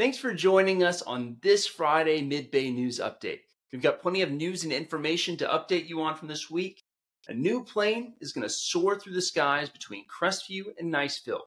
Thanks for joining us on this Friday Mid Bay News Update. We've got plenty of news and information to update you on from this week. A new plane is going to soar through the skies between Crestview and Niceville.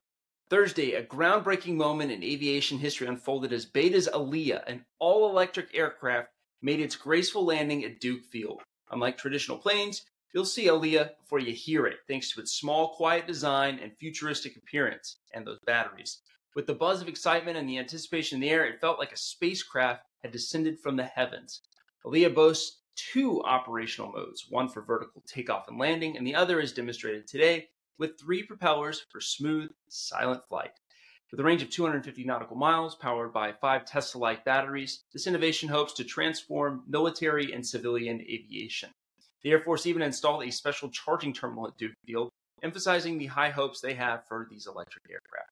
Thursday, a groundbreaking moment in aviation history unfolded as Beta's ALIA, an all electric aircraft, made its graceful landing at Duke Field. Unlike traditional planes, you'll see ALIA before you hear it, thanks to its small, quiet design and futuristic appearance, and those batteries. With the buzz of excitement and the anticipation in the air, it felt like a spacecraft had descended from the heavens. ALIA boasts two operational modes, one for vertical takeoff and landing, and the other is demonstrated today with three propellers for smooth, silent flight. With a range of 250 nautical miles, powered by five Tesla like batteries, this innovation hopes to transform military and civilian aviation. The Air Force even installed a special charging terminal at Duke Field, emphasizing the high hopes they have for these electric aircraft.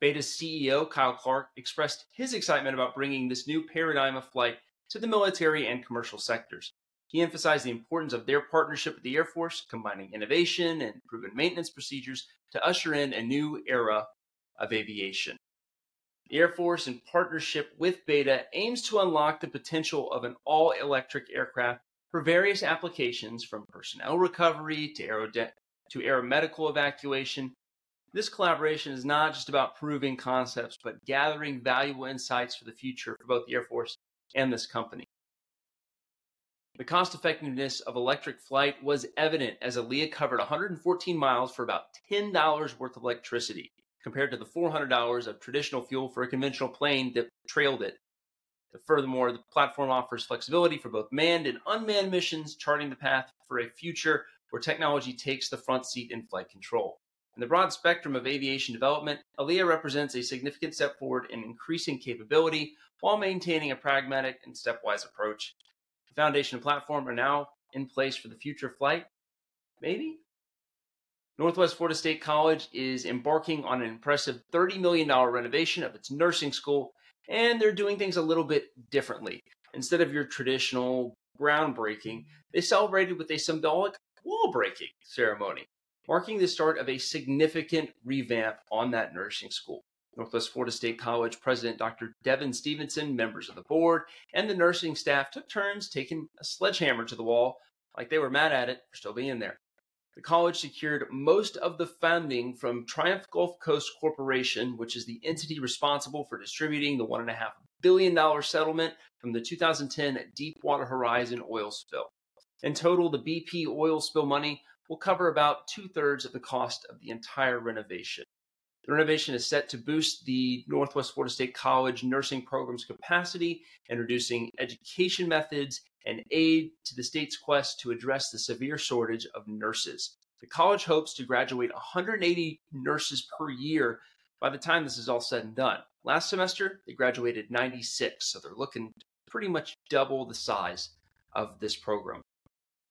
Beta's CEO, Kyle Clark, expressed his excitement about bringing this new paradigm of flight to the military and commercial sectors. He emphasized the importance of their partnership with the Air Force, combining innovation and proven maintenance procedures to usher in a new era of aviation. The Air Force, in partnership with Beta, aims to unlock the potential of an all electric aircraft for various applications from personnel recovery to, aerode- to aeromedical evacuation this collaboration is not just about proving concepts, but gathering valuable insights for the future for both the Air Force and this company. The cost effectiveness of electric flight was evident as ALIA covered 114 miles for about $10 worth of electricity, compared to the $400 of traditional fuel for a conventional plane that trailed it. Furthermore, the platform offers flexibility for both manned and unmanned missions, charting the path for a future where technology takes the front seat in flight control. In the broad spectrum of aviation development, ALIA represents a significant step forward in increasing capability while maintaining a pragmatic and stepwise approach. The foundation and platform are now in place for the future flight. Maybe? Northwest Florida State College is embarking on an impressive $30 million renovation of its nursing school, and they're doing things a little bit differently. Instead of your traditional groundbreaking, they celebrated with a symbolic wall breaking ceremony marking the start of a significant revamp on that nursing school. Northwest Florida State College President Dr. Devin Stephenson, members of the board, and the nursing staff took turns taking a sledgehammer to the wall like they were mad at it for still being there. The college secured most of the funding from Triumph Gulf Coast Corporation, which is the entity responsible for distributing the $1.5 billion settlement from the 2010 Deepwater Horizon oil spill. In total, the BP oil spill money will cover about two thirds of the cost of the entire renovation. The renovation is set to boost the Northwest Florida State College nursing program's capacity, introducing education methods and aid to the state's quest to address the severe shortage of nurses. The college hopes to graduate 180 nurses per year by the time this is all said and done. Last semester, they graduated 96, so they're looking pretty much double the size of this program.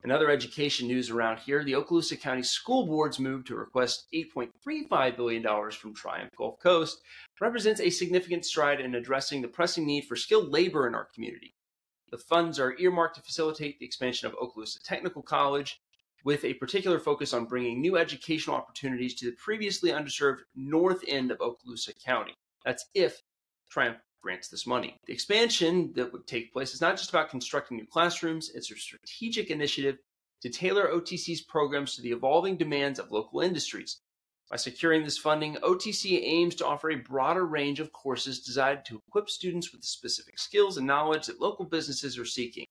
In other education news around here, the Okaloosa County School Board's move to request $8.35 billion from Triumph Gulf Coast represents a significant stride in addressing the pressing need for skilled labor in our community. The funds are earmarked to facilitate the expansion of Okaloosa Technical College, with a particular focus on bringing new educational opportunities to the previously underserved north end of Okaloosa County. That's if Triumph grants this money. The expansion that would take place is not just about constructing new classrooms, it's a strategic initiative to tailor OTC's programs to the evolving demands of local industries. By securing this funding, OTC aims to offer a broader range of courses designed to equip students with the specific skills and knowledge that local businesses are seeking.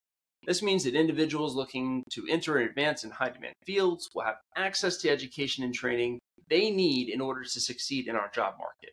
This means that individuals looking to enter and advance in high demand fields will have access to education and training they need in order to succeed in our job market.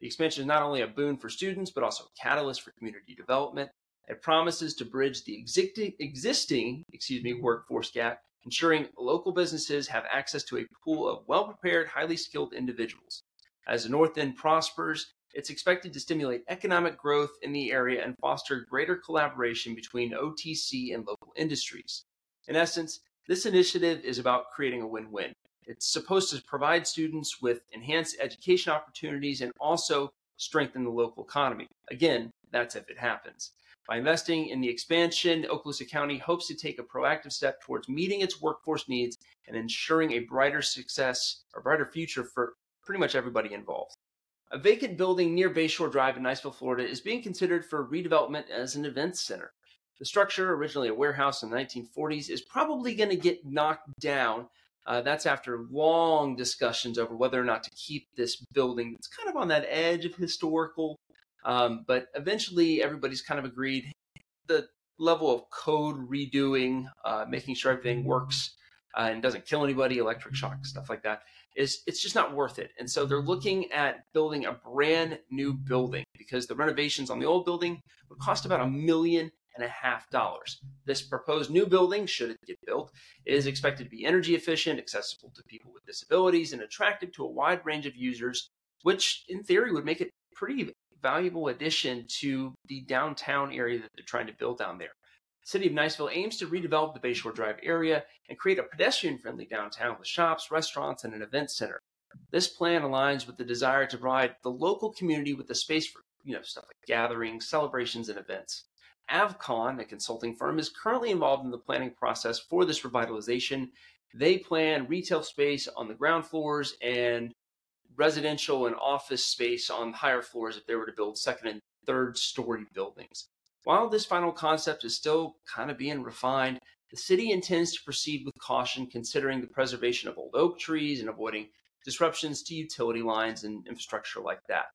The expansion is not only a boon for students, but also a catalyst for community development. It promises to bridge the existing, existing excuse me, workforce gap, ensuring local businesses have access to a pool of well prepared, highly skilled individuals. As the North End prospers, it's expected to stimulate economic growth in the area and foster greater collaboration between OTC and local industries. In essence, this initiative is about creating a win win. It's supposed to provide students with enhanced education opportunities and also strengthen the local economy. Again, that's if it happens. By investing in the expansion, Okaloosa County hopes to take a proactive step towards meeting its workforce needs and ensuring a brighter success or brighter future for pretty much everybody involved. A vacant building near Bayshore Drive in Niceville, Florida, is being considered for redevelopment as an events center. The structure, originally a warehouse in the 1940s, is probably going to get knocked down. Uh, that's after long discussions over whether or not to keep this building. It's kind of on that edge of historical, um, but eventually everybody's kind of agreed the level of code redoing, uh, making sure everything works uh, and doesn't kill anybody, electric shock, stuff like that, is it's just not worth it. And so they're looking at building a brand new building because the renovations on the old building would cost about a million and a half dollars. This proposed new building, should it get built, is expected to be energy efficient, accessible to people with disabilities, and attractive to a wide range of users, which in theory would make it a pretty valuable addition to the downtown area that they're trying to build down there. City of Niceville aims to redevelop the Bayshore Drive area and create a pedestrian friendly downtown with shops, restaurants, and an event center. This plan aligns with the desire to provide the local community with the space for you know stuff like gatherings, celebrations, and events. Avcon, a consulting firm, is currently involved in the planning process for this revitalization. They plan retail space on the ground floors and residential and office space on higher floors if they were to build second and third story buildings. While this final concept is still kind of being refined, the city intends to proceed with caution considering the preservation of old oak trees and avoiding disruptions to utility lines and infrastructure like that.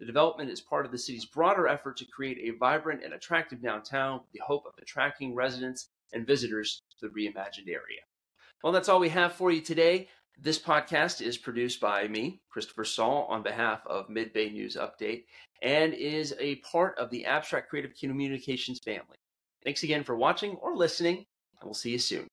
The development is part of the city's broader effort to create a vibrant and attractive downtown with the hope of attracting residents and visitors to the reimagined area. Well, that's all we have for you today. This podcast is produced by me, Christopher Saul, on behalf of Mid Bay News Update, and is a part of the Abstract Creative Communications family. Thanks again for watching or listening, and we'll see you soon.